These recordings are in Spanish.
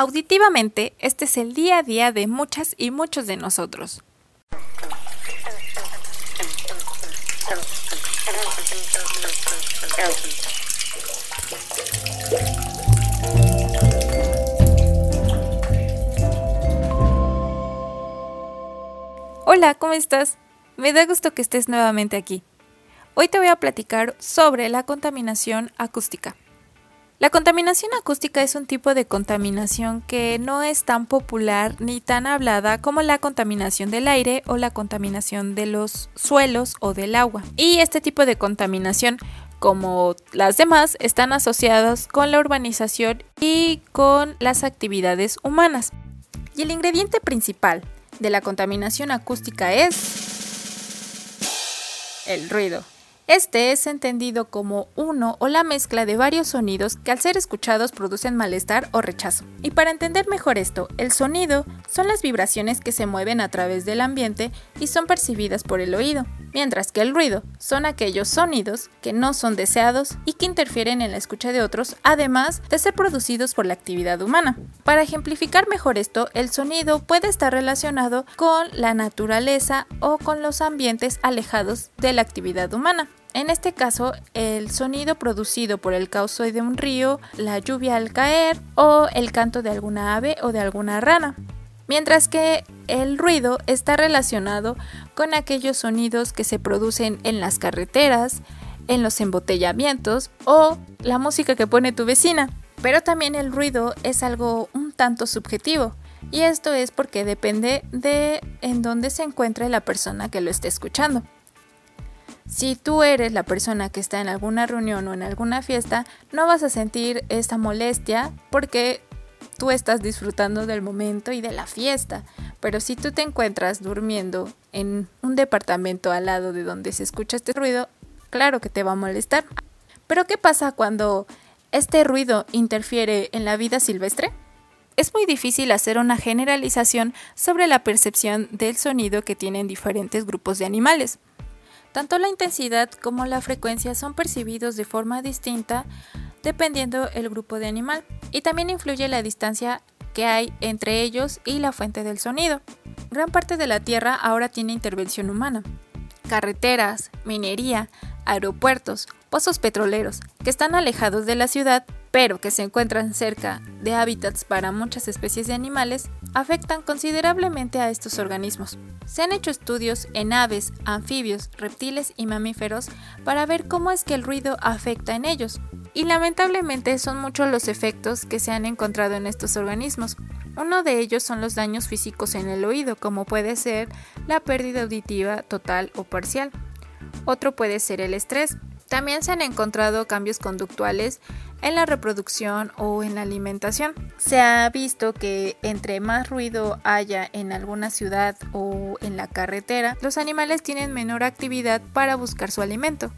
Auditivamente, este es el día a día de muchas y muchos de nosotros. Hola, ¿cómo estás? Me da gusto que estés nuevamente aquí. Hoy te voy a platicar sobre la contaminación acústica. La contaminación acústica es un tipo de contaminación que no es tan popular ni tan hablada como la contaminación del aire o la contaminación de los suelos o del agua. Y este tipo de contaminación, como las demás, están asociadas con la urbanización y con las actividades humanas. Y el ingrediente principal de la contaminación acústica es el ruido. Este es entendido como uno o la mezcla de varios sonidos que al ser escuchados producen malestar o rechazo. Y para entender mejor esto, el sonido son las vibraciones que se mueven a través del ambiente y son percibidas por el oído, mientras que el ruido son aquellos sonidos que no son deseados y que interfieren en la escucha de otros, además de ser producidos por la actividad humana. Para ejemplificar mejor esto, el sonido puede estar relacionado con la naturaleza o con los ambientes alejados de la actividad humana. En este caso, el sonido producido por el cauce de un río, la lluvia al caer o el canto de alguna ave o de alguna rana. Mientras que el ruido está relacionado con aquellos sonidos que se producen en las carreteras, en los embotellamientos o la música que pone tu vecina. Pero también el ruido es algo un tanto subjetivo. Y esto es porque depende de en dónde se encuentre la persona que lo esté escuchando. Si tú eres la persona que está en alguna reunión o en alguna fiesta, no vas a sentir esta molestia porque tú estás disfrutando del momento y de la fiesta. Pero si tú te encuentras durmiendo en un departamento al lado de donde se escucha este ruido, claro que te va a molestar. Pero ¿qué pasa cuando este ruido interfiere en la vida silvestre? Es muy difícil hacer una generalización sobre la percepción del sonido que tienen diferentes grupos de animales. Tanto la intensidad como la frecuencia son percibidos de forma distinta dependiendo el grupo de animal y también influye la distancia que hay entre ellos y la fuente del sonido. Gran parte de la Tierra ahora tiene intervención humana. Carreteras, minería, aeropuertos, pozos petroleros, que están alejados de la ciudad, pero que se encuentran cerca de hábitats para muchas especies de animales, afectan considerablemente a estos organismos. Se han hecho estudios en aves, anfibios, reptiles y mamíferos para ver cómo es que el ruido afecta en ellos. Y lamentablemente son muchos los efectos que se han encontrado en estos organismos. Uno de ellos son los daños físicos en el oído, como puede ser la pérdida auditiva total o parcial. Otro puede ser el estrés. También se han encontrado cambios conductuales en la reproducción o en la alimentación. Se ha visto que entre más ruido haya en alguna ciudad o en la carretera, los animales tienen menor actividad para buscar su alimento.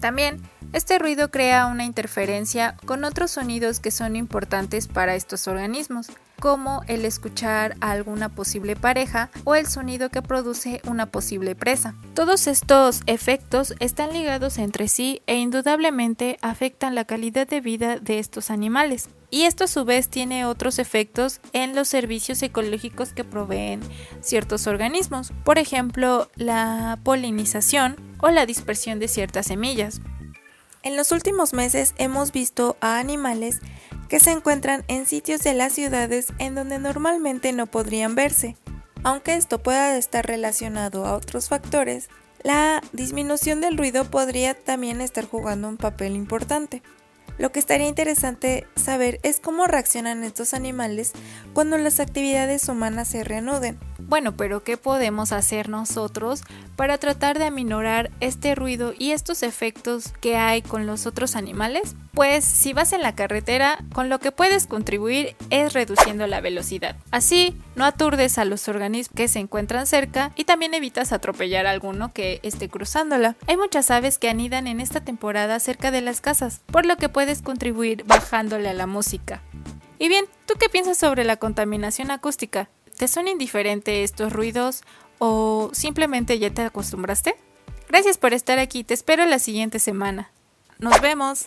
También este ruido crea una interferencia con otros sonidos que son importantes para estos organismos, como el escuchar a alguna posible pareja o el sonido que produce una posible presa. Todos estos efectos están ligados entre sí e indudablemente afectan la calidad de vida de estos animales. Y esto a su vez tiene otros efectos en los servicios ecológicos que proveen ciertos organismos, por ejemplo la polinización o la dispersión de ciertas semillas. En los últimos meses hemos visto a animales que se encuentran en sitios de las ciudades en donde normalmente no podrían verse. Aunque esto pueda estar relacionado a otros factores, la disminución del ruido podría también estar jugando un papel importante. Lo que estaría interesante saber es cómo reaccionan estos animales cuando las actividades humanas se reanuden. Bueno, pero ¿qué podemos hacer nosotros para tratar de aminorar este ruido y estos efectos que hay con los otros animales? Pues si vas en la carretera, con lo que puedes contribuir es reduciendo la velocidad. Así, no aturdes a los organismos que se encuentran cerca y también evitas atropellar a alguno que esté cruzándola. Hay muchas aves que anidan en esta temporada cerca de las casas, por lo que puedes contribuir bajándole a la música. Y bien, ¿tú qué piensas sobre la contaminación acústica? ¿Te son indiferentes estos ruidos o simplemente ya te acostumbraste? Gracias por estar aquí, te espero la siguiente semana. Nos vemos.